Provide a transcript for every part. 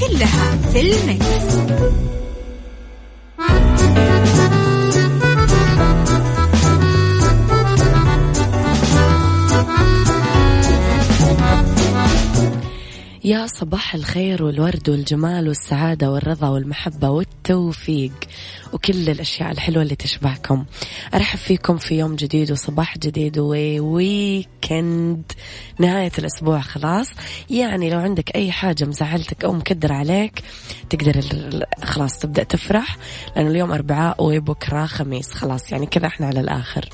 كلها في المكس. صباح الخير والورد والجمال والسعادة والرضا والمحبة والتوفيق وكل الأشياء الحلوة اللي تشبهكم أرحب فيكم في يوم جديد وصباح جديد وويكند نهاية الأسبوع خلاص. يعني لو عندك أي حاجة مزعلتك أو مكدر عليك تقدر خلاص تبدأ تفرح لأنه اليوم أربعاء وبكرة خميس. خلاص يعني كذا إحنا على الآخر.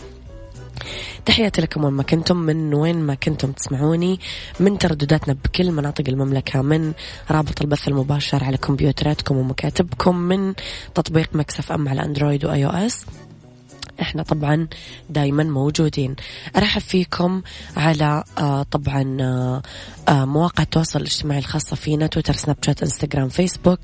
تحياتي لكم وين ما كنتم من وين ما كنتم تسمعوني من تردداتنا بكل مناطق المملكة من رابط البث المباشر على كمبيوتراتكم ومكاتبكم من تطبيق Mix FM على Android و iOS إحنا طبعا دايما موجودين. ارحب فيكم على آه طبعا آه آه مواقع التواصل الاجتماعي الخاصة فينا تويتر سناب شات إنستغرام فيسبوك.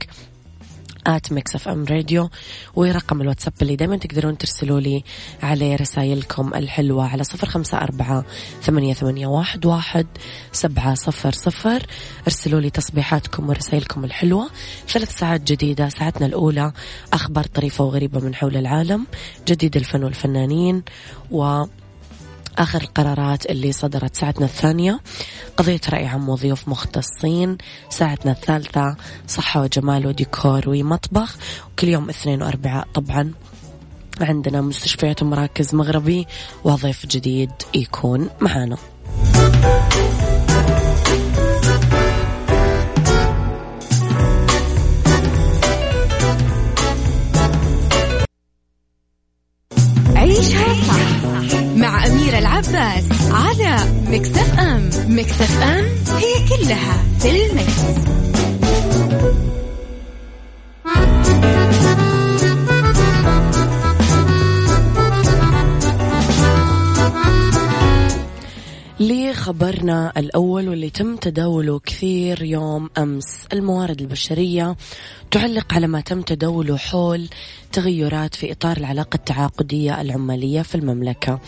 at Mix FM Radio ورقم الواتساب اللي دايما تقدرون ترسلوا لي عليه رسائلكم الحلوة على صفر خمسة أربعة ثمانية, ثمانية واحد, واحد سبعة صفر صفر. ارسلوا لي تصبيحاتكم ورسائلكم الحلوة. ثلاث ساعات جديدة ساعتنا الأولى أخبار طريفة وغريبة من حول العالم جديد الفن والفنانين و آخر القرارات اللي صدرت ساعتنا الثانية. قضية رأي عام وضيوف مختصين ساعتنا الثالثة صحة وجمال وديكور ومطبخ. وكل يوم اثنين وأربعاء طبعا. عندنا مستشفيات ومراكز مغربي وضيف جديد يكون معانا. مع أميرة العباس على مكتف أم مكتف أم هي كلها في المكس. لخبرنا الأول واللي تم تداوله كثير يوم أمس الموارد البشرية تعلق على ما تم تداوله حول تغيرات في إطار العلاقة التعاقدية العمالية في المملكة.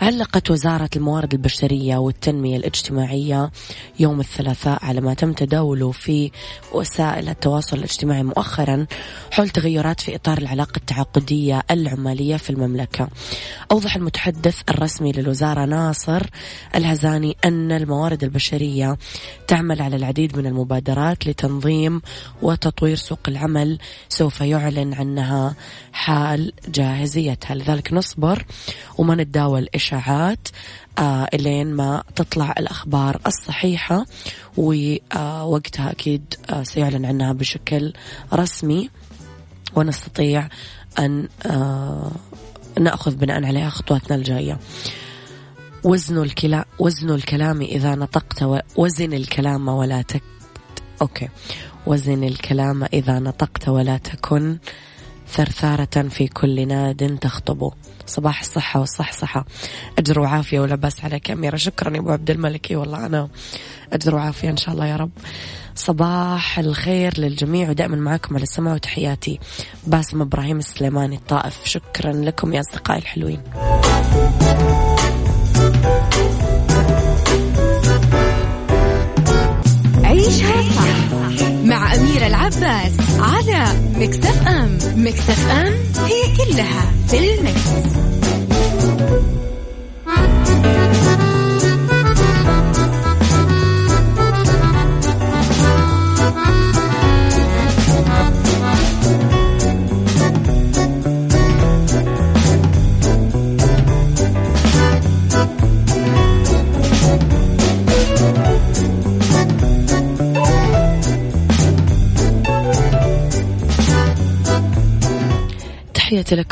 علقت وزارة الموارد البشرية والتنمية الاجتماعية يوم الثلاثاء على ما تم تداوله في وسائل التواصل الاجتماعي مؤخرا حول تغيرات في إطار العلاقة التعاقدية العمالية في المملكة. أوضح المتحدث الرسمي للوزارة ناصر الهزاني أن الموارد البشرية تعمل على العديد من المبادرات لتنظيم وتطوير سوق العمل. سوف يعلن عنها حال جاهزيتها. لذلك نصبر وما نتداول إشاعات آه إلين ما تطلع الأخبار الصحيحة ووقتها أكيد آه سيعلن عنها بشكل رسمي ونستطيع أن آه نأخذ بناء عليها خطواتنا الجاية. وزن الكلام وزن الكلام إذا نطقت وزن الكلام ولا تك أوكي. وزن الكلام إذا نطقت ولا تكن ثرثارة في كل ناد تخطب. صباح الصحة والصحصحة. أجر وعافية ولا بس عليك أميرة شكرا يا أبو عبد الملك. والله أنا أجر وعافية إن شاء الله يا رب. صباح الخير للجميع ودائما معكم على السماء وتحياتي. باسم إبراهيم السليماني الطائف. شكرا لكم يا أصدقائي الحلوين. عيشها صح مع أميرة العباس على مكتف أم. مكتف أم هي كلها في المكس.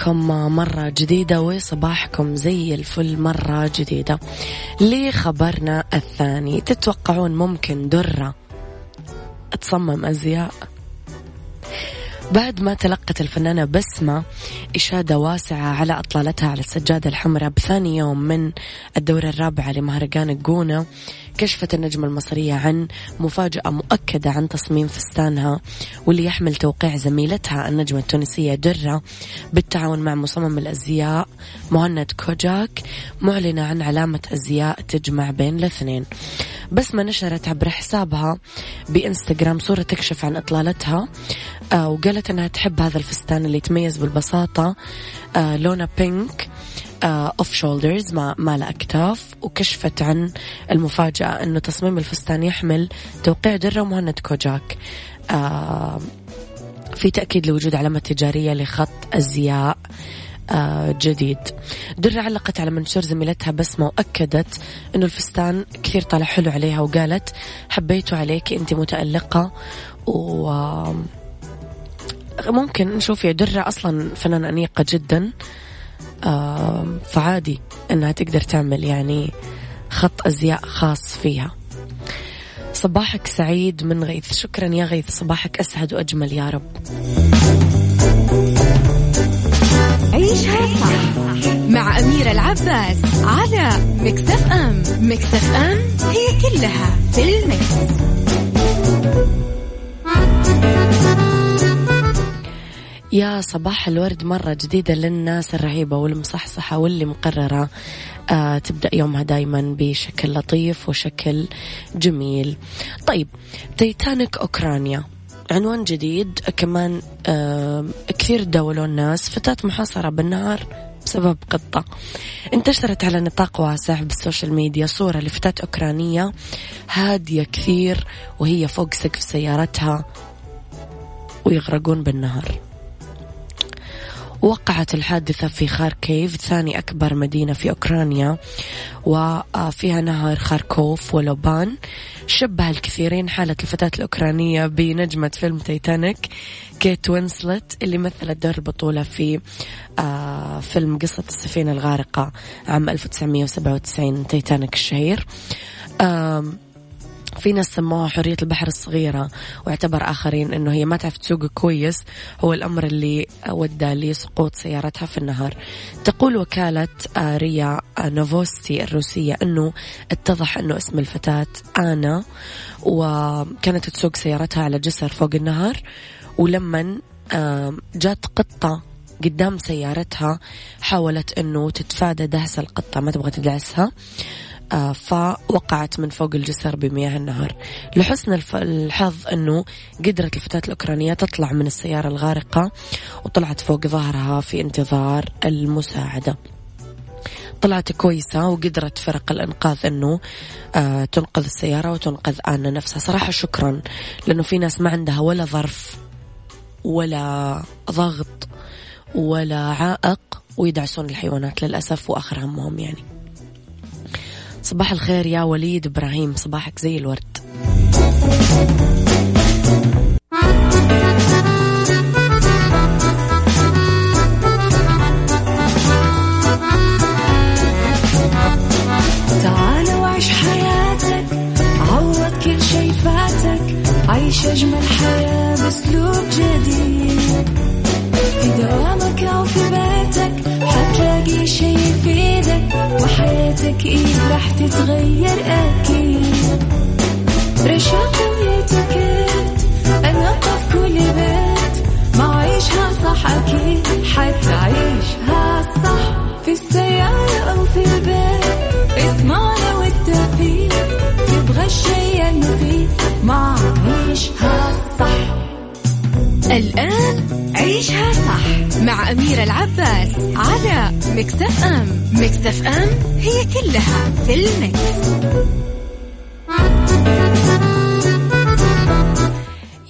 لكم مرة جديدة وصباحكم زي الفل مرة جديدة. لخبرنا الثاني تتوقعون ممكن درة تصمم أزياء؟ بعد ما تلقت الفنانة بسمة إشادة واسعة على أطلالتها على السجادة الحمراء بثاني يوم من الدورة الرابعة لمهرجان الجونة كشفت النجمة المصرية عن مفاجأة مؤكدة عن تصميم فستانها واللي يحمل توقيع زميلتها النجمة التونسية درة بالتعاون مع مصمم الأزياء مهند كوجاك معلنة عن علامة أزياء تجمع بين الاثنين. بس ما نشرت عبر حسابها بإنستغرام صورة تكشف عن إطلالتها. وقالت أنها تحب هذا الفستان اللي يتميز بالبساطة آه لونه pink off shoulders ما ما له أكتاف وكشفت عن المفاجأة إنه تصميم الفستان يحمل توقيع درة ومهند كوجاك. آه في تأكيد لوجود علامة تجارية لخط أزياء آه جديد. درة علقت على منشور زميلتها بسمة وأكدت أنه الفستان كثير طالع حلو عليها وقالت حبيته عليك أنت متألقة و ممكن نشوف يا درة أصلا فنانة أنيقة جدا. فعادي إنها تقدر تعمل يعني خط أزياء خاص فيها. صباحك سعيد من غيث. شكرا يا غيث صباحك أسعد وأجمل يا رب. عيشها صح مع أميرة العباس على مكتف أم. مكتف أم هي كلها في المكس. يا صباح الورد مرة جديدة للناس الرهيبة والمصحصحة واللي مقررة آه تبدأ يومها دايما بشكل لطيف وشكل جميل. طيب تيتانيك أوكرانيا عنوان جديد كمان آه كثير تداولوا الناس فتاة محاصرة بالنهار بسبب قطة. انتشرت على نطاق واسع بالسوشيال ميديا صورة لفتاة أوكرانية هادية كثير وهي فوق سقف سيارتها ويغرقون بالنهر وقعت الحادثة في خاركيف ثاني أكبر مدينة في أوكرانيا وفيها نهر خاركوف ولوبان. شبه الكثيرين حالة الفتاة الأوكرانية بنجمة فيلم تايتانيك كيت وينسلت اللي مثلت دور البطولة في آه، فيلم قصة السفينة الغارقة عام 1997 تايتانيك الشهير. في ناس سموها حرية البحر الصغيرة واعتبر آخرين أنه هي ما تعرف تسوق كويس هو الأمر اللي ودى لسقوط سيارتها في النهر تقول وكالة ريا نوفوستي الروسية أنه اتضح أنه اسم الفتاة آنا وكانت تسوق سيارتها على جسر فوق النهر ولما جات قطة قدام سيارتها حاولت أنه تتفادى دهس القطة ما تبغى تدعسها. آه، فوقعت من فوق الجسر بمياه النهر. لحسن الحظ أنه قدرت الفتاة الأوكرانية تطلع من السيارة الغارقة وطلعت فوق ظهرها في انتظار المساعدة. طلعت كويسة وقدرت فرق الإنقاذ أنه آه تنقذ السيارة وتنقذ آنا نفسها. صراحة شكرا لأنه في ناس ما عندها ولا ظرف ولا ضغط ولا عائق ويدعسون الحيوانات للأسف وآخر همهم يعني. صباح الخير يا وليد إبراهيم صباحك زي الورد. إيه راح تتغير أكيد. رشاق ويتوكيت أنا في كل بيت ما عيشها صح أكيد حتعيشها صح. في السيارة أو في البيت اسمعنا والتوفيق. تبغى الشي المفيد ما عيشها صح. الآن عيشها صح مع أميرة العباس على Mix FM. Mix FM هي كلها في ال mix.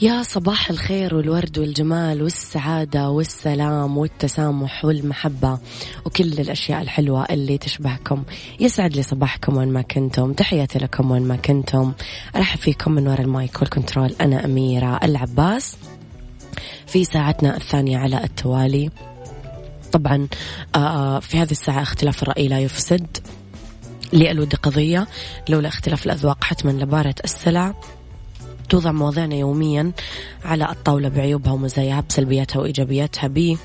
يا صباح الخير والورد والجمال والسعادة والسلام والتسامح والمحبة وكل الأشياء الحلوة اللي تشبهكم. يسعد لي صباحكم وين ما كنتم. تحياتي لكم وين ما كنتم. أرحب فيكم من وراء ال mic وال control. أنا أميرة العباس. في ساعتنا الثانية على التوالي. طبعا آه، في هذه الساعة اختلاف الرأي لا يفسد. للود قضية لولا اختلاف الأذواق حتما لبارة السلع. توضع مواضيعنا يوميا على الطاولة بعيوبها ومزاياها بسلبياتها وإيجابياتها ب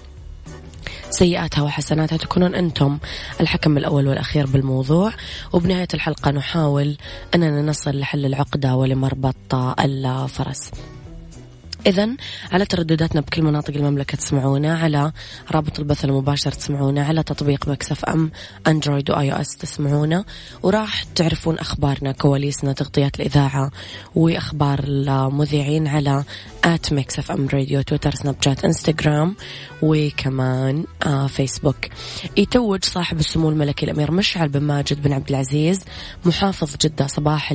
سيئاتها وحسناتها. تكونون أنتم الحكم الأول والأخير بالموضوع. وبنهاية الحلقة نحاول أننا نصل لحل العقدة ولمربط الفرس. إذا على تردداتنا بكل مناطق المملكة تسمعونا على رابط البث المباشر تسمعونا على تطبيق Mix FM Android و iOS تسمعونا. وراح تعرفون أخبارنا كواليسنا تغطيات الإذاعة وأخبار المذيعين على at Mix FM Radio تويتر سناب شات إنستغرام. وكمان آه فيسبوك يتوج صاحب السمو الملكي الأمير مشعل بن ماجد بن عبد العزيز محافظ جدة صباح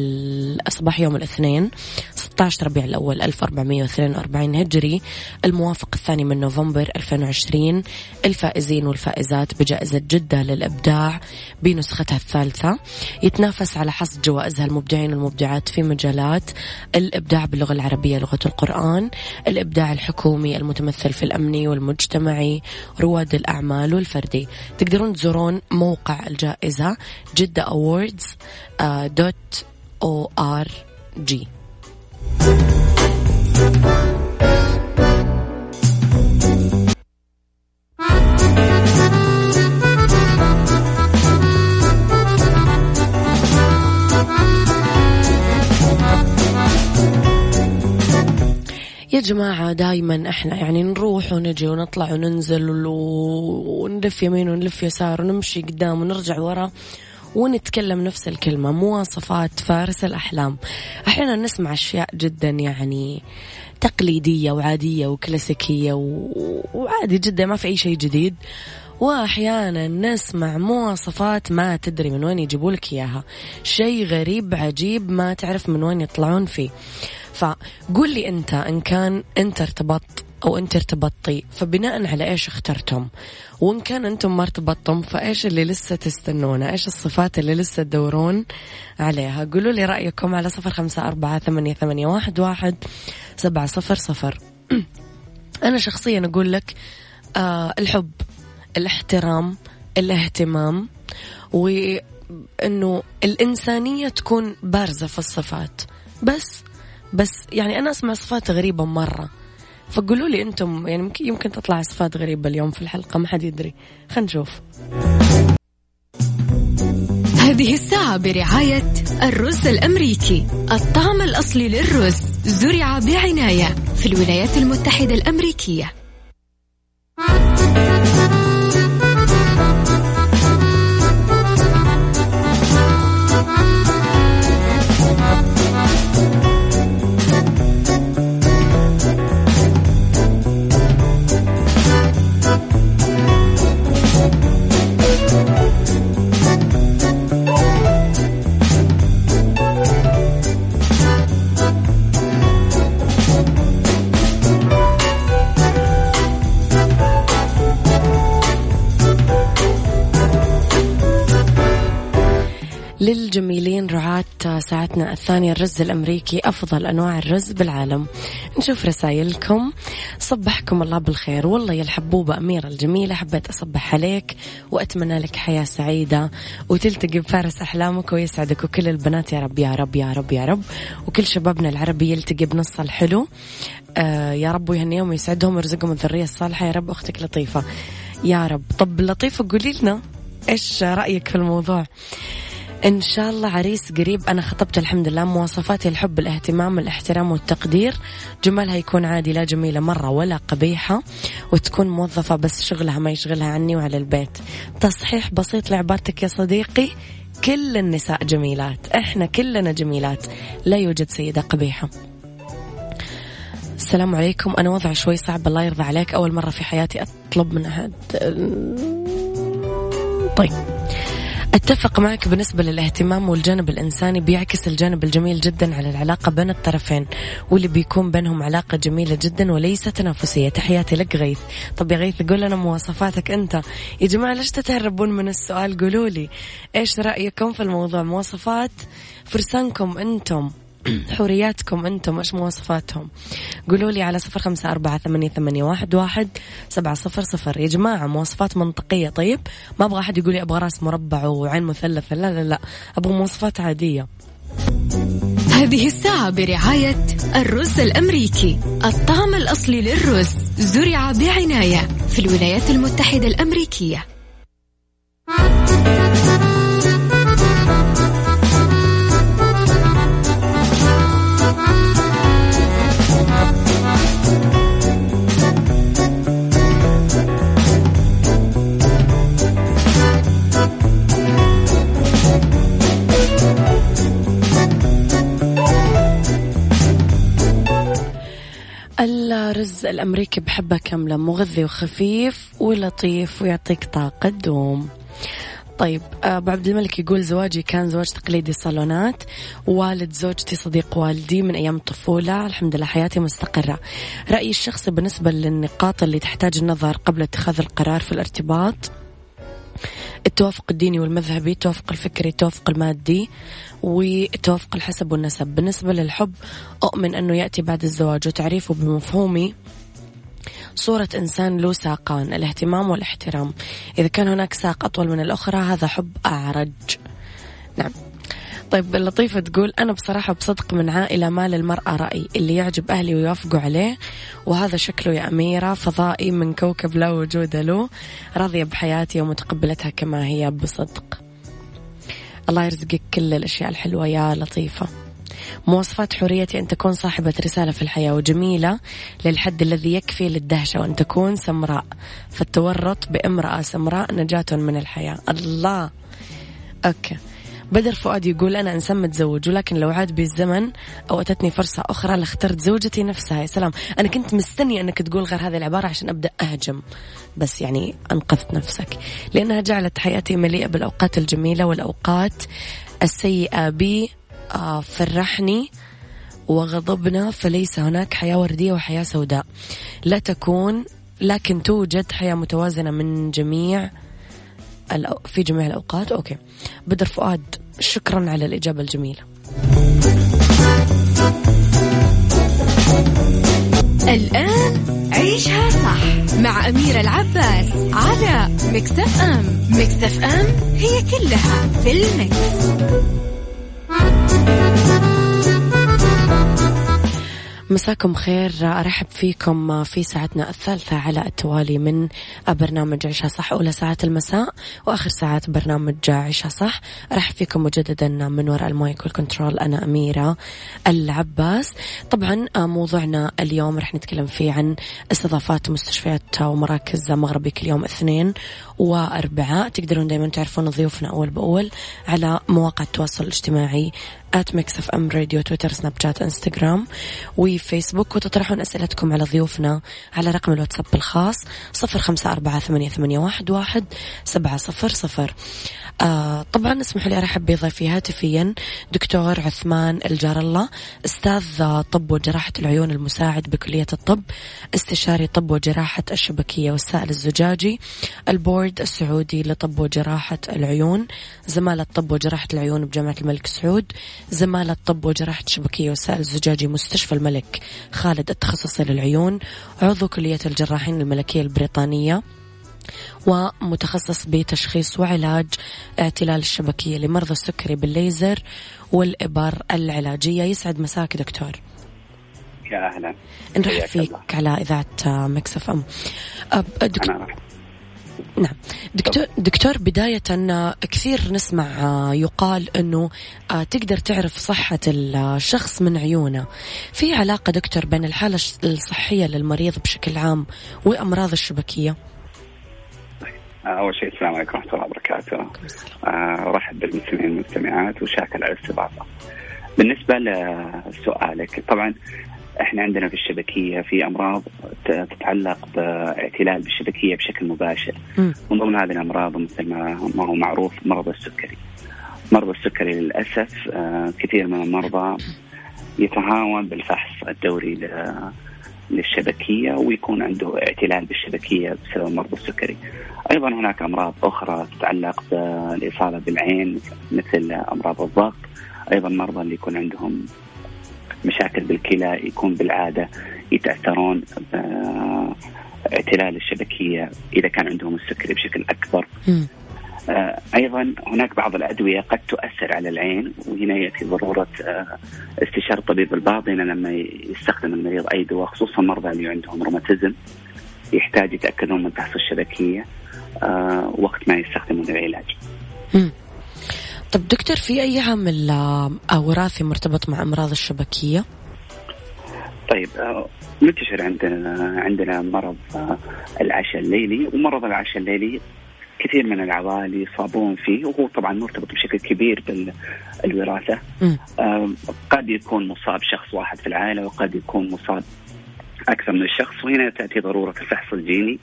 صباح يوم الاثنين 16 ربيع الأول 1442 هجري الموافق الثاني من نوفمبر 2020 الفائزين والفائزات بجائزة جدة للإبداع بنسختها الثالثة. يتنافس على حصد جوائزها المبدعين والمبدعات في مجالات الإبداع باللغة العربية لغة القرآن الإبداع الحكومي المتمثل في الأمني والمجتمعي رواد الأعمال والفردي. تقدرون تزورون موقع الجائزة جدة awards dot org. جماعة دايما إحنا يعني نروح ونجي ونطلع وننزل ونلف يمين ونلف يسار ونمشي قدام ونرجع ورا ونتكلم نفس الكلمة مواصفات فارس الأحلام. أحيانا نسمع أشياء جدا يعني تقليدية وعادية وكلاسيكية وعادي جدا ما في أي شيء جديد. واحيانا نسمع مواصفات ما تدري من وين يجيبوا لك إياها. شيء غريب عجيب ما تعرف من وين يطلعون فيه. فقول لي أنت إن كان أنت ارتبطت أو أنت ارتبطتي فبناء على إيش اخترتم؟ وإن كان أنتم ما ارتبطتم فإيش اللي لسه تستنونه؟ إيش الصفات اللي لسه تدورون عليها؟ قولوا لي رأيكم على صفر خمسة أربعة ثمانية, ثمانية واحد, واحد سبعة صفر صفر. أنا شخصيا أقول لك آه الحب الاحترام الاهتمام وإنه الإنسانية تكون بارزة في الصفات. بس بس يعني أنا أسمع صفات غريبة مرة. فقولوا لي أنتم يعني يمكن تطلع صفات غريبة اليوم في الحلقة ما حد يدري. خلينا نشوف. هذه الساعة برعاية الرز الأمريكي. الطعم الأصلي للرز زرع بعناية في الولايات المتحدة الأمريكية. للجميلين رعاة ساعتنا الثانية الرز الأمريكي أفضل أنواع الرز بالعالم. نشوف رسائلكم. صبحكم الله بالخير. والله يا الحبوبة أميرة الجميلة حبيت أصبح عليك وأتمنى لك حياة سعيدة وتلتقي بفارس أحلامك ويسعدك وكل البنات. يا رب يا رب يا رب يا رب. وكل شبابنا العربي يلتقي بنص الحلو. آه يا رب ويهنيهم ويسعدهم ويرزقهم الذرية الصالحة. يا رب أختك لطيفة. يا رب. طب لطيفة قولي لنا إيش رأيك في الموضوع؟ إن شاء الله عريس قريب. أنا خطبت الحمد لله مواصفاتي الحب الاهتمام الاحترام والتقدير. جمالها يكون عادي لا جميلة مرة ولا قبيحة وتكون موظفة بس شغلها ما يشغلها عني وعلى البيت. تصحيح بسيط لعبارتك يا صديقي كل النساء جميلات. إحنا كلنا جميلات. لا يوجد سيدة قبيحة. السلام عليكم. أنا وضع شوي صعب الله يرضى عليك. أول مرة في حياتي أطلب من أحد. طيب. أتفق معك بالنسبة للاهتمام والجانب الإنساني بيعكس الجانب الجميل جدا على العلاقة بين الطرفين واللي بيكون بينهم علاقة جميلة جدا وليس تنافسية. تحياتي لك غيث. طب يا غيث قول لنا مواصفاتك أنت. يا جماعة ليش تتهربون من السؤال؟ قولوا لي. إيش رأيكم في الموضوع؟ مواصفات فرسانكم أنتم. حورياتكم أنتم إيش مواصفاتهم؟ قولوا لي على صفر خمسة أربعة ثمانية, ثمانية واحد, واحد سبعة صفر صفر. يا جماعة مواصفات منطقية. طيب ما أبغى أحد يقول لي أبغى راس مربع وعين مثلثة لا لا لا أبغى مواصفات عادية. هذه الساعة برعاية الرز الأمريكي. الطعم الأصلي للرز زرع بعناية في الولايات المتحدة الأمريكية. الرز الأمريكي بحبة كاملة مغذي وخفيف ولطيف ويعطيك طاقة دوم. طيب أبو عبد الملك يقول زواجي كان زواج تقليدي صالونات. والد زوجتي صديق والدي من أيام الطفولة. الحمد لله حياتي مستقرة. رأيي الشخصي بالنسبة للنقاط اللي تحتاج النظر قبل اتخاذ القرار في الارتباط؟ التوافق الديني والمذهبي التوافق الفكري التوافق المادي والتوافق الحسب والنسب. بالنسبة للحب أؤمن أنه يأتي بعد الزواج وتعريفه بمفهومي. صورة إنسان له ساقان الاهتمام والاحترام. إذا كان هناك ساق أطول من الأخرى هذا حب أعرج. نعم. طيب اللطيفة تقول أنا بصراحة بصدق من عائلة ما للمرأة رأي اللي يعجب أهلي ويوافقوا عليه وهذا شكله يا أميرة فضائي من كوكب لا وجود له راضية بحياتي ومتقبلتها كما هي بصدق. الله يرزقك كل الأشياء الحلوة يا لطيفة. مواصفات حريتي أن تكون صاحبة رسالة في الحياة وجميلة للحد الذي يكفي للدهشة وأن تكون سمراء. فالتورط بامرأة سمراء نجاة من الحياة. الله. okay. بدر فؤاد يقول أنا إنسان متزوج ولكن لو عاد بي الزمن أو أتتني فرصة أخرى لاخترت زوجتي نفسها. يا سلام. أنا كنت مستنية أنك تقول غير هذه العبارة عشان أبدأ أهجم. بس يعني أنقذت نفسك. لأنها جعلت حياتي مليئة بالأوقات الجميلة والأوقات السيئة. بي آه فرحني وغضبنا فليس هناك حياة وردية وحياة سوداء. لا تكون لكن توجد حياة متوازنة من جميع في جميع الأوقات. أوكي. بدر فؤاد شكرا على الإجابة الجميلة. الآن عيشها صح مع أميرة العباس على Mix FM Mix FM هي كلها في ال Mix. مساكم خير. أرحب فيكم في ساعتنا الثالثة على التوالي من برنامج عيشها صح أولى ساعات المساء وآخر ساعات برنامج عيشها صح. أرحب فيكم مجددا من وراء ال mic وال control أنا أميرة العباس. طبعا موضوعنا اليوم رح نتكلم فيه عن استضافات مستشفيات ومراكز مغربي كل يوم اثنين واربعاء تقدرون دائما تعرفون ضيوفنا أول بأول على مواقع التواصل الاجتماعي at Mix FM Radio تويتر سناب شات انستغرام وفيسبوك وتطرحون أسئلتكم على ضيوفنا على رقم الواتساب الخاص صفر خمسة أربعة ثمانية, واحد, سبعة صفر صفر. آه طبعا اسمحوا لي أرحب بضيفي هاتفيا دكتور عثمان الجار الله أستاذ طب وجراحة العيون المساعد بكلية الطب استشاري طب وجراحة الشبكية والسائل الزجاجي البورد السعودي لطب وجراحة العيون زمالة طب وجراحة العيون بجامعة الملك سعود زمالة طب وجراحة الشبكية والسائل الزجاجي مستشفى الملك خالد التخصصي للعيون عضو كلية الجراحين الملكية البريطانية ومتخصص بتشخيص وعلاج اعتلال الشبكية لمرضى السكري بالليزر والإبر العلاجية. يسعد مساك دكتور. يا أهلا. نرحب فيك على إذاعة Mix FM. دكتور نعم دكتور دكتور بداية كثير نسمع يقال إنه تقدر تعرف صحة الشخص من عيونه. في علاقة دكتور بين الحالة الصحية للمريض بشكل عام وأمراض الشبكية؟ أول شيء السلام عليكم ورحمة الله وبركاته. آه، أرحب بالمستمعين والمستمعات وشاكر على الاستضافة. بالنسبة لسؤالك طبعا إحنا عندنا في الشبكية في أمراض تتعلق باعتلال بالشبكية بشكل مباشر. من ضمن هذه الأمراض مثل ما هو معروف مرض السكري. مرض السكري للأسف آه، كثير من المرضى يتهاون بالفحص الدوري للشبكية ويكون عنده اعتلال بالشبكية بسبب مرض السكري. أيضا هناك أمراض أخرى تتعلق بالإصابة بالعين مثل أمراض الضغط أيضا مرضى اللي يكون عندهم مشاكل بالكلى يكون بالعادة يتأثرون اعتلال الشبكية إذا كان عندهم السكري بشكل أكبر. آه أيضا هناك بعض الأدوية قد تؤثر على العين وهنا يأتي ضرورة آه استشارة طبيب الباطنه لما يستخدم المريض أي دواء خصوصا المرضى اللي عندهم روماتيزم يحتاج يتأكدون من فحص الشبكية آه وقت ما يستخدمون العلاج. طب دكتور في أي عامل آه، وراثي مرتبط مع أمراض الشبكية؟ طيب آه، منتشر عندنا عندنا مرض آه، العشاء الليلي ومرض العشاء الليلي كثير من العوائل يصابون فيه وهو طبعا مرتبط بشكل كبير بالوراثة قد يكون مصاب شخص واحد في العائلة وقد يكون مصاب أكثر من شخص وهنا تأتي ضرورة الفحص الجيني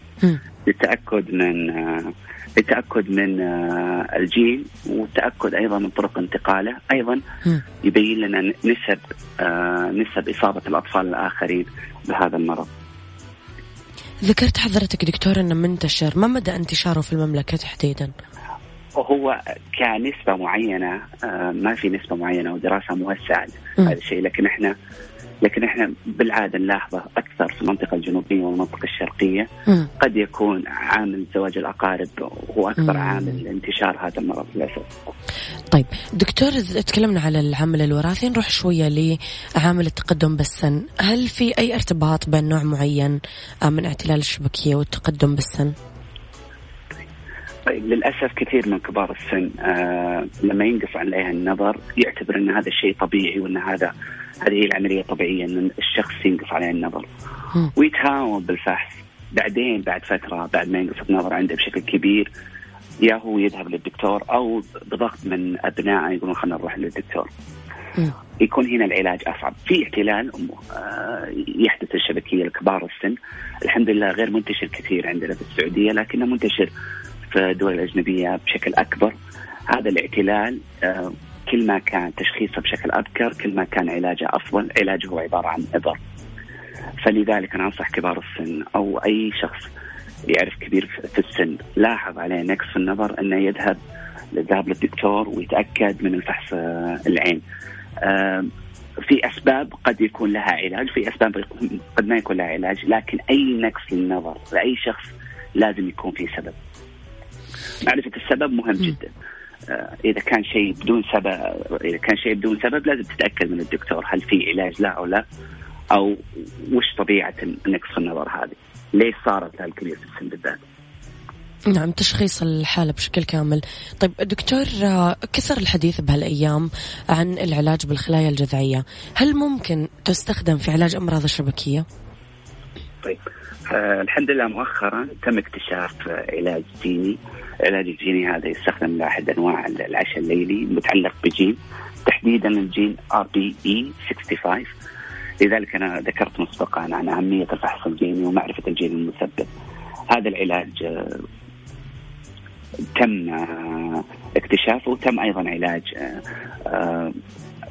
للتأكد من للتأكد من آه، الجين والتأكد أيضا من طرق انتقاله. أيضا يبين لنا نسب آه، نسب إصابة الأطفال الآخرين بهذا المرض. ذكرت حضرتك دكتور أنه منتشر ما مدى انتشاره في المملكة تحديدا؟ هو كنسبة معينة آه، ما في نسبة معينة ودراسة موسعة هذا الشيء لكن إحنا لكن إحنا بالعادة نلاحظه أكثر في المنطقة الجنوبية والمنطقة الشرقية م. قد يكون عامل زواج الأقارب هو اكبر م. عامل انتشار هذا المرض للأسف. طيب دكتور تكلمنا على العامل الوراثي نروح شوية لعامل التقدم بالسن، هل في أي ارتباط بين نوع معين من اعتلال الشبكية والتقدم بالسن؟ طيب للأسف كثير من كبار السن آه لما ينقص عليها النظر يعتبر إن هذا الشيء طبيعي وإن هذا هذه هي العملية الطبيعية إن الشخص ينقص عليه النظر. ويتهاون بالفحص. بعدين بعد فترة بعد ما ينقص النظر عنده بشكل كبير يا هو يذهب للدكتور أو بضغط من أبنائه يقولون خلينا نروح للدكتور. يكون هنا العلاج أصعب، في احتلال آه، يحدث الشبكية لكبار السن، الحمد لله غير منتشر كثير عندنا في السعودية لكنه منتشر. في الدول الأجنبية بشكل أكبر. هذا الاعتلال آه، كل ما كان تشخيصه بشكل أبكر كل ما كان علاجه أفضل، علاجه هو عبارة عن إبر. فلذلك أنا أنصح كبار السن أو أي شخص يعرف كبير في السن لاحظ عليه نقص في النظر إنه يذهب الذهاب للدكتور ويتأكد من الفحص آه، العين. في أسباب قد يكون لها علاج، في أسباب قد ما يكون لها علاج، لكن أي نقص للنظر لأي شخص لازم يكون في سبب. معرفة السبب مهم جدا. آه، إذا كان شيء بدون سبب إذا كان شيء بدون سبب لازم تتأكد من الدكتور هل في علاج لا أو لا أو وش طبيعة نقص النظر هذه؟ ليش صارت الكبير في السن بالذات؟ نعم تشخيص الحالة بشكل كامل طيب دكتور آه، كثر الحديث بهالأيام عن العلاج بالخلايا الجذعية هل ممكن تستخدم في علاج أمراض الشبكية؟ طيب. آه الحمد لله مؤخرا تم اكتشاف علاج جيني. العلاج الجيني هذا يستخدم لاحد أنواع العشى الليلي متعلق بجين تحديدا الجين RPE 65 لذلك أنا ذكرت مسبقا عن أهمية الفحص الجيني ومعرفة الجين المسبب. هذا العلاج آه، تم آه، اكتشافه. وتم أيضا علاج آه،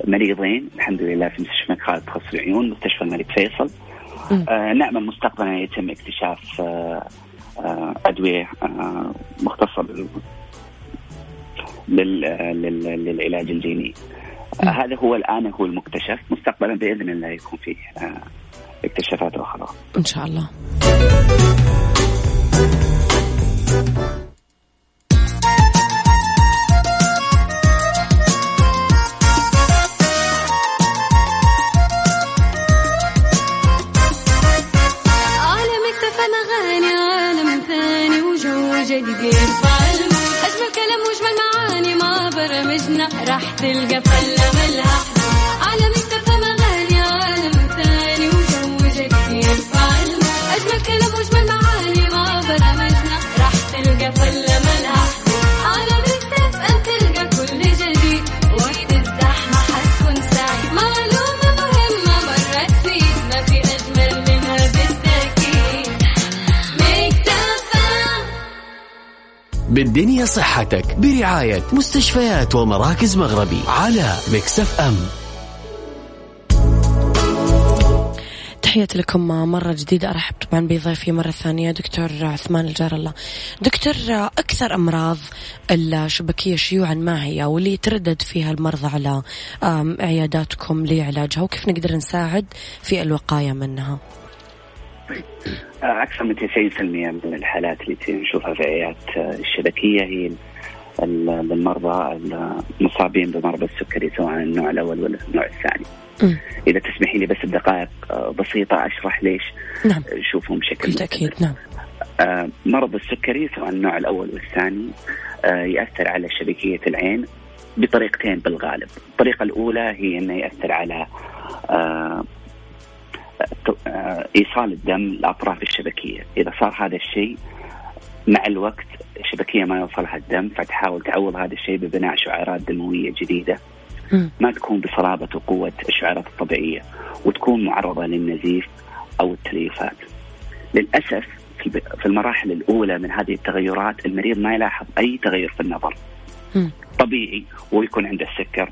مريضين. الحمد لله في مستشفى خالد تخصص العيون مستشفى الملك فيصل. نامل مستقبلا يتم اكتشاف أدوية مختصة للعلاج الجيني. هذا هو الآن هو المكتشف. مستقبلا بإذن الله يكون فيه اكتشافات أخرى. إن شاء الله. بالدنيا صحتك برعاية مستشفيات ومراكز مغربي على مكسف أم تحياتي لكم مرة جديدة. أرحب طبعا بضيفي مرة ثانية دكتور عثمان الجار الله. دكتور أكثر أمراض الشبكية شيوعا ما هي واللي يتردد فيها المرضى على عياداتكم لعلاجها؟ وكيف نقدر نساعد في الوقاية منها؟ أكثر من 90% من الحالات اللي نشوفها في عيادات الشبكية هي للمرضى المصابين بمرض السكري سواء النوع الأول ولا النوع الثاني. م. إذا تسمحي لي بس بدقائق بسيطة أشرح ليش نعم. نشوفهم بشكل بالتأكيد نعم. آه مرض السكري سواء النوع الأول والثاني آه يأثر على شبكية العين بطريقتين بالغالب. الطريقة الأولى هي أنه يأثر على آه إيصال الدم لأطراف الشبكية، إذا صار هذا الشيء مع الوقت الشبكية ما يوصلها الدم فتحاول تعوض هذا الشيء ببناء شعيرات دموية جديدة ما تكون بصلابة وقوه الشعيرات الطبيعية وتكون معرضة للنزيف أو التليفات. للأسف في المراحل الأولى من هذه التغيرات المريض ما يلاحظ أي تغير في النظر. طبيعي ويكون عنده السكر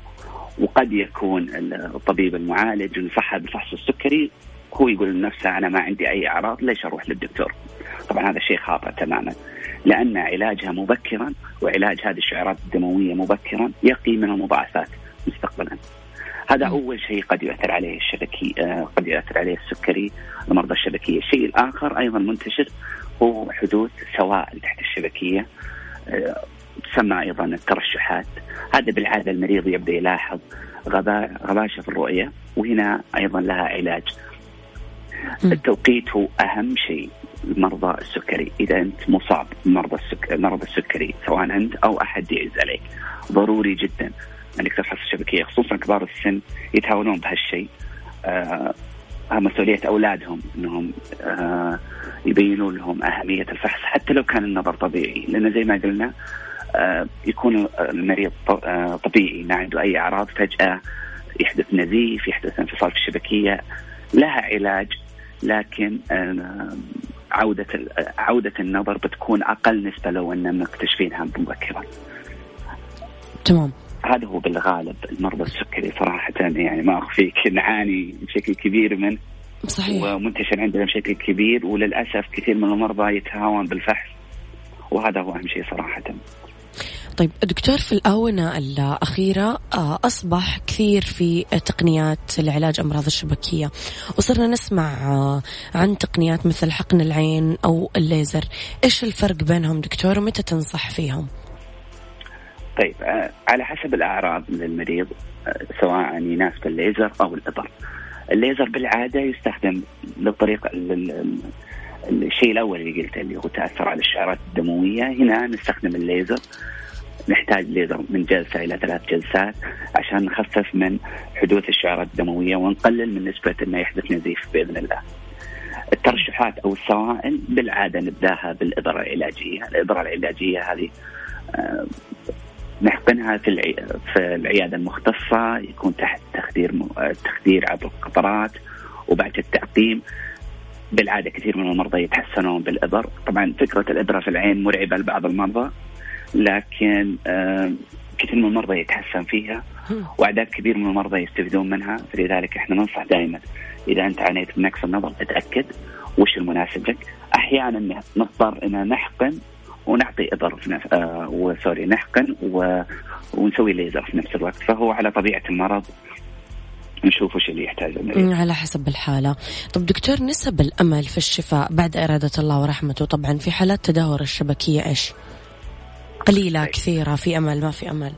وقد يكون الطبيب المعالج ينصحه بفحص السكري هو يقول لنفسه أنا ما عندي أي أعراض ليش أروح للدكتور؟ طبعا هذا شيء خاطئ تماما لأن علاجها مبكرا وعلاج هذه الشعيرات الدموية مبكرا يقي من المضاعفات مستقبلا. هذا أول شيء قد يؤثر عليه الشبكي آه قد يؤثر عليه السكري المرضى الشبكية، الشيء الآخر أيضا منتشر هو حدوث سوائل تحت الشبكية آه تسمى أيضا الترشحات، هذا بالعادة المريض يبدأ يلاحظ غباشة في الرؤية وهنا أيضا لها علاج التوقيت هو أهم شيء مرضى السكري. إذا أنت مصاب بمرض السكري مرض السكري سواء أنت أو أحد يعز عليك. ضروري جدا انك تفحص الشبكية خصوصا كبار السن يتهاونون بهالشيء. آه مسؤولية أولادهم إنهم آه يبينوا لهم أهمية الفحص حتى لو كان النظر طبيعي. لأن زي ما قلنا آه يكون المريض آه، طبيعي ما عنده أي أعراض فجأة يحدث نزيف يحدث انفصال في الشبكية. لها علاج لكن عودة عودة النظر بتكون أقل نسبة لو أن مكتشفينها مبكرا. تمام. هذا هو بالغالب المرضى السكري صراحة يعني ما أخفيك نعاني بشكل كبير منه صحيح ومنتشر عندنا بشكل كبير وللأسف كثير من المرضى يتهاون بالفحص وهذا هو أهم شيء صراحة. طيب دكتور في الآونة الأخيرة آه، أصبح كثير في تقنيات لعلاج أمراض الشبكية وصرنا نسمع آه، عن تقنيات مثل حقن العين أو الليزر. إيش الفرق بينهم دكتور ومتى تنصح فيهم؟ طيب آه، على حسب الأعراض للمريض سواء يناسب الليزر أو الإبر. الليزر بالعادة يستخدم للطريقة الشيء الأول اللي قلته اللي هو تأثر على الشعرات الدموية. هنا نستخدم الليزر نحتاج من جلسة إلى ثلاث جلسات عشان نخفف من حدوث الشعرات الدموية ونقلل من نسبة إنه يحدث نزيف بإذن الله. الترشحات أو السوائل بالعادة نبدأها بالابره العلاجية، الابره العلاجية هذه آه، نحقنها في في العيادة المختصة يكون تحت تخدير تخدير عبر القطرات وبعد التعقيم. بالعادة كثير من المرضى يتحسنون بالابر، طبعا فكرة الابره في العين مرعبة لبعض المرضى. لكن كثير من المرضى يتحسن فيها وأعداد كبير من المرضى يستفيدون منها فلذلك إحنا ننصح دائما إذا أنت عانيت من نقص النظر اتاكد وش المناسب لك أحيانا نضطر إن نحقن ونعطي ابر في نفس آه وسوري نحقن و... ونسوي ليزر في نفس الوقت. فهو على طبيعة المرض نشوف وش اللي يحتاجه. المريض على حسب الحالة. طب دكتور نسب الأمل في الشفاء بعد إرادة الله ورحمته طبعا في حالات تدهور الشبكية إيش؟ قليلة طيب. كثيرة في أمل ما في أمل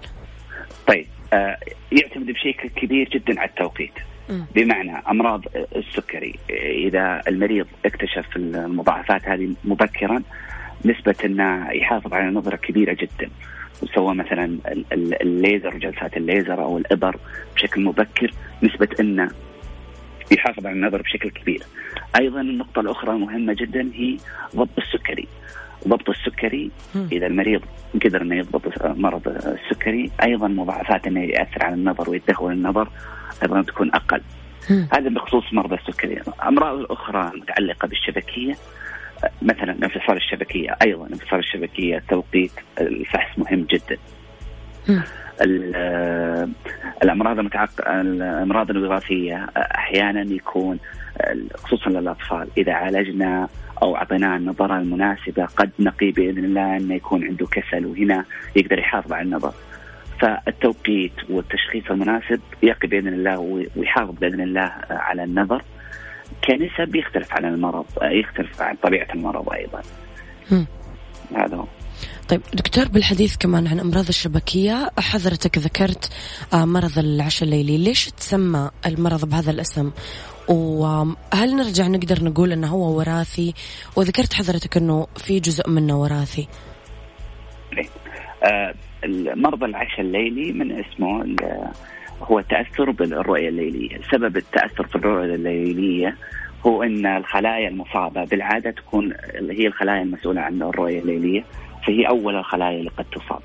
طيب آه يعتمد بشكل كبير جدا على التوقيت م. بمعنى أمراض السكري إذا المريض اكتشف المضاعفات هذه مبكرا نسبة أنه يحافظ على نظره كبيرة جدا وسوى مثلا الليزر وجلسات الليزر أو الإبر بشكل مبكر نسبة أنه يحافظ على النظر بشكل كبير أيضا النقطة الأخرى مهمة جدا هي ضبط السكري ضبط السكري إذا المريض قدر إنه يضبط مرض السكري أيضا مضاعفات إنه يأثر على النظر ويتدهور النظر أيضا تكون أقل. هذا بخصوص مرضى السكري، الامراض الاخرى المتعلقه بالشبكية مثلا انفصال الشبكية أيضا انفصال الشبكية توقيت الفحص مهم جدا. الأمراض المتعق... الأمراض الوراثية أحيانا يكون خصوصا للأطفال إذا عالجنا أو أعطيناه النظرة المناسبة قد نقي بإذن الله أنه يكون عنده كسل وهنا يقدر يحافظ على النظر. فالتوقيت والتشخيص المناسب يقي بإذن الله ويحافظ بإذن الله على النظر كنسب يختلف عن المرض يختلف عن طبيعة المرض أيضا. هذا هو. طيب دكتور بالحديث كمان عن أمراض الشبكية حضرتك ذكرت آه، مرض العشاء الليلي. ليش تسمى المرض بهذا الاسم؟ وهل نرجع نقدر نقول إنه هو وراثي؟ وذكرت حضرتك إنه في جزء منه وراثي. إيه. آه مرض العشاء الليلي من اسمه هو التاثر بالرؤية الليلية. سبب التأثر في الرؤية الليلية هو إن الخلايا المصابة بالعادة تكون هي الخلايا المسؤولة عن الرؤية الليلية. فهي أول الخلايا اللي قد تصاب.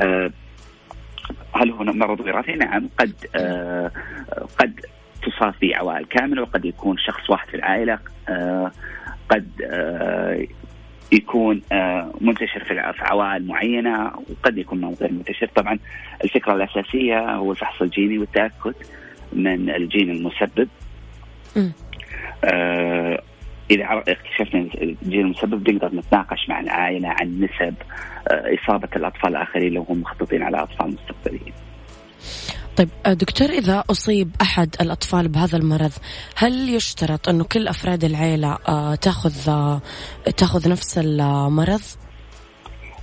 أه هل هو مرض وراثي؟ نعم قد أه قد تصاب في عوائل كاملة وقد يكون شخص واحد في العائلة أه قد يكون منتشر في عوائل معينة وقد يكون غير منتشر طبعا الفكرة الأساسية هو الفحص الجيني والتأكد من الجين المسبب آه إذا اكتشفنا الجين المسبب نقدر نتناقش مع العائلة عن نسب آه، إصابة الأطفال الآخرين لو هم مخططين على أطفال مستقبليين. طيب آه، دكتور إذا أصيب أحد الأطفال بهذا المرض هل يشترط أنه كل أفراد العيلة آه، تأخذ تأخذ نفس المرض؟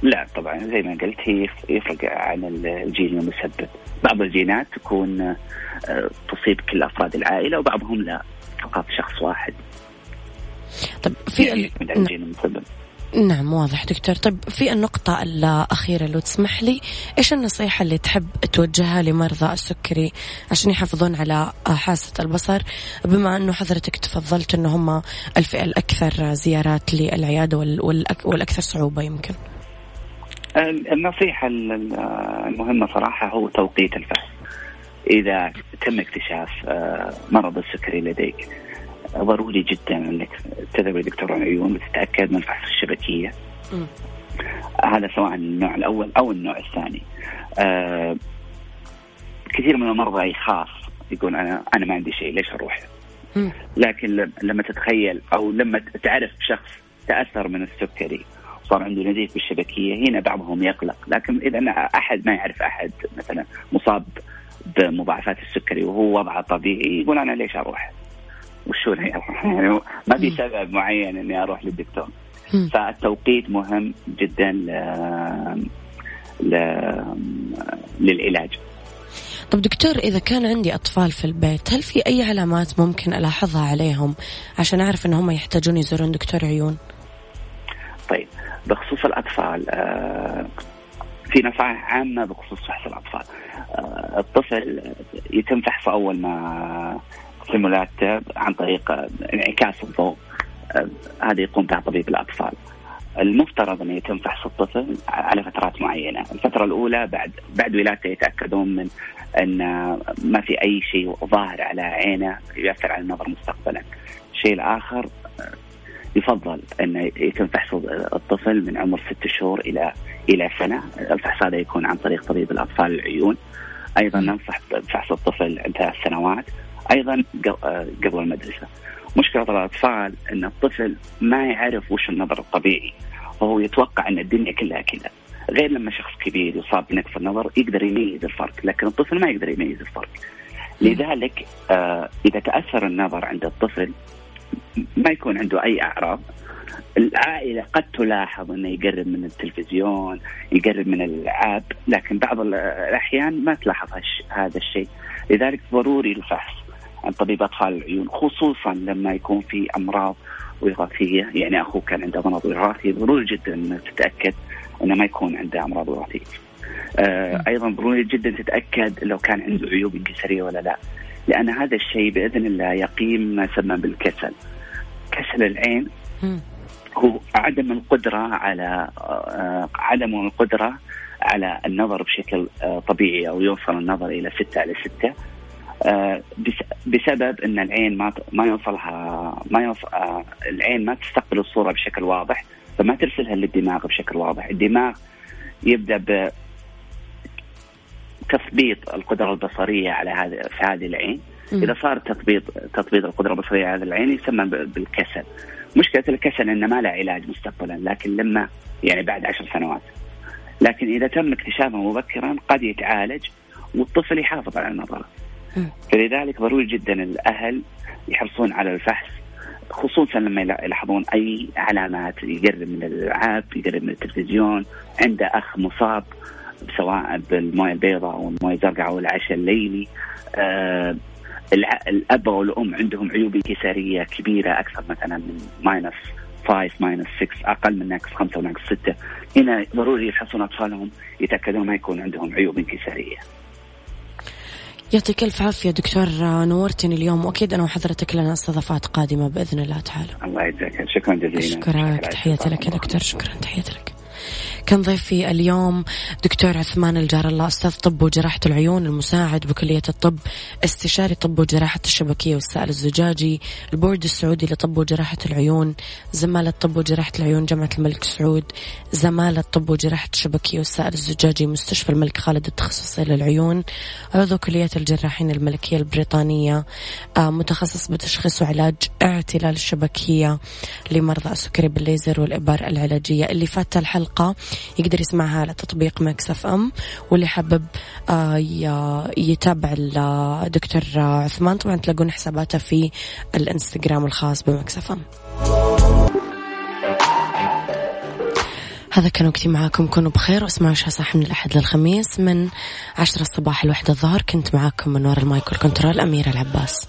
لا طبعا زي ما قلت هي يفرق عن الجين المسبب بعض الجينات تكون تصيب كل أفراد العائلة وبعضهم لا فقط شخص واحد طيب في ال... نعم. واضح دكتور. طيب في النقطة الأخيرة لو تسمح لي إيش النصيحة اللي تحب توجهها لمرضى السكري عشان يحافظون على حاسة البصر؟ بما أنه حضرتك تفضلت أنه هم الفئة الأكثر زيارات للعيادة والأكثر صعوبة يمكن. النصيحة المهمة صراحة هو توقيت الفحص إذا تم اكتشاف آه، مرض السكري لديك ضروري جدا إنك تذهب لدكتور العيون وتتأكد من فحص الشبكية. م. هذا سواء النوع الأول أو النوع الثاني. آه كثير من المرضى يخاف يقول أنا أنا ما عندي شيء ليش أروح؟ م. لكن لما تتخيل أو لما تعرف شخص تأثر من السكري صار عنده نزيف بالشبكية هنا بعضهم يقلق لكن إذا أحد ما يعرف أحد مثلا مصاب بمضاعفات السكري وهو وضعه طبيعي يقول أنا ليش أروح؟ وشو يعني ما في سبب معين إني أروح للدكتور. فالتوقيت مهم جدا ل... ل... للعلاج. طب دكتور إذا كان عندي أطفال في البيت هل في أي علامات ممكن ألاحظها عليهم عشان أعرف أن هم يحتاجون يزورون دكتور عيون؟ طيب بخصوص الأطفال آه، في نصائح عامة بخصوص فحص الأطفال. آه، الطفل يتم فحصه أول ما سيمولات عن طريق انعكاس الضوء هذا يقوم بها طبيب الأطفال. المفترض انه يتم فحص الطفل على فترات معينة، الفترة الأولى بعد بعد ولادته يتأكدون من أن ما في أي شيء ظاهر على عينه يؤثر على النظر مستقبلا. الشيء الآخر يفضل انه يتم فحص الطفل من عمر ست شهور إلى إلى سنة، الفحص هذا يكون عن طريق طبيب الأطفال العيون. أيضا ننصح بفحص الطفل عند ثلاث سنوات أيضا آه، قبل المدرسة. مشكلة الأطفال إن الطفل ما يعرف وش النظر الطبيعي وهو يتوقع إن الدنيا كلها كذا. غير لما شخص كبير يصاب بنقص النظر يقدر يميز الفرق، لكن الطفل ما يقدر يميز الفرق. لذلك آه إذا تأثر النظر عند الطفل ما يكون عنده أي أعراض العائلة قد تلاحظ أنه يقرب من التلفزيون يقرب من الألعاب لكن بعض الأحيان ما تلاحظ هذا الشيء لذلك ضروري الفحص عن طبيب أطفال العيون خصوصا لما يكون في أمراض وراثية يعني أخوك كان عنده مرض وراثي ضروري جدا تتأكد إنه ما يكون عنده أمراض وراثية. آه أيضا ضروري جدا تتأكد لو كان عنده عيوب انكساريه ولا لا. لأن هذا الشيء بإذن الله يقيم ما يسمى بالكسل. كسل العين هو عدم القدرة على آه عدم القدرة على النظر بشكل آه طبيعي أو يوصل النظر إلى 6 على 6 آه، بسبب إن العين ما ما يوصلها ما يوصل آه، العين ما تستقبل الصورة بشكل واضح فما ترسلها للدماغ بشكل واضح، الدماغ يبدأ ب تثبيط القدرة البصرية على هذه في هذه العين. إذا صار تثبيط تثبيط القدرة البصرية على هذه العين يسمى بالكسل. مشكلة الكسل إنه ما له علاج مستقبلا لكن لما يعني بعد عشر سنوات. لكن إذا تم اكتشافه مبكرا قد يتعالج والطفل يحافظ على النظره فلذلك ضروري جدا الأهل يحرصون على الفحص خصوصا لما يلاحظون أي علامات يقرب من الألعاب يقرب من التلفزيون عنده أخ مصاب سواء بالمويه البيضاء أو المويه الزرقاء أو العشاء الليلي آه الأب والام عندهم عيوب انكساريه كبيرة أكثر مثلا من minus 5 minus 6 أقل من ناقص 5 وناقص 6 هنا ضروري يفحصون أطفالهم يتأكدون ما يكون عندهم عيوب انكساريه. يعطيك ألف عافية دكتور نورتني اليوم وأكيد أنا وحضرتك لنا استضافات قادمة بإذن الله تعالى. الله يجزاك شكرا جزيلا. أشكرك تحياتي لك يا دكتور شكرا تحياتي لك. كان ضيفي اليوم دكتور عثمان الجار الله أستاذ طب وجراحة العيون المساعد بكلية الطب استشاري طب وجراحة الشبكية والسائل الزجاجي البورد السعودي لطب وجراحة العيون زمالة طب وجراحة العيون جامعة الملك سعود زمالة طب وجراحة الشبكية والسائل الزجاجي مستشفى الملك خالد التخصصي للعيون عضو كلية الجراحين الملكية البريطانية آه، متخصص بتشخيص وعلاج اعتلال الشبكية لمرضى السكري بالليزر والإبر العلاجية. اللي فات الحلقة يقدر يسمعها على تطبيق Mix FM واللي حابب آه، يتابع الدكتور عثمان. طبعا تلاقون حساباته في الإنستغرام الخاص ب Mix FM. هذا كان وقتي معاكم. كونوا بخير واسمعوا شو صح من الأحد للخميس. من عشرة الصباح لوحدة الظهر كنت معاكم من وراء ال mic وال control أميرة العباس.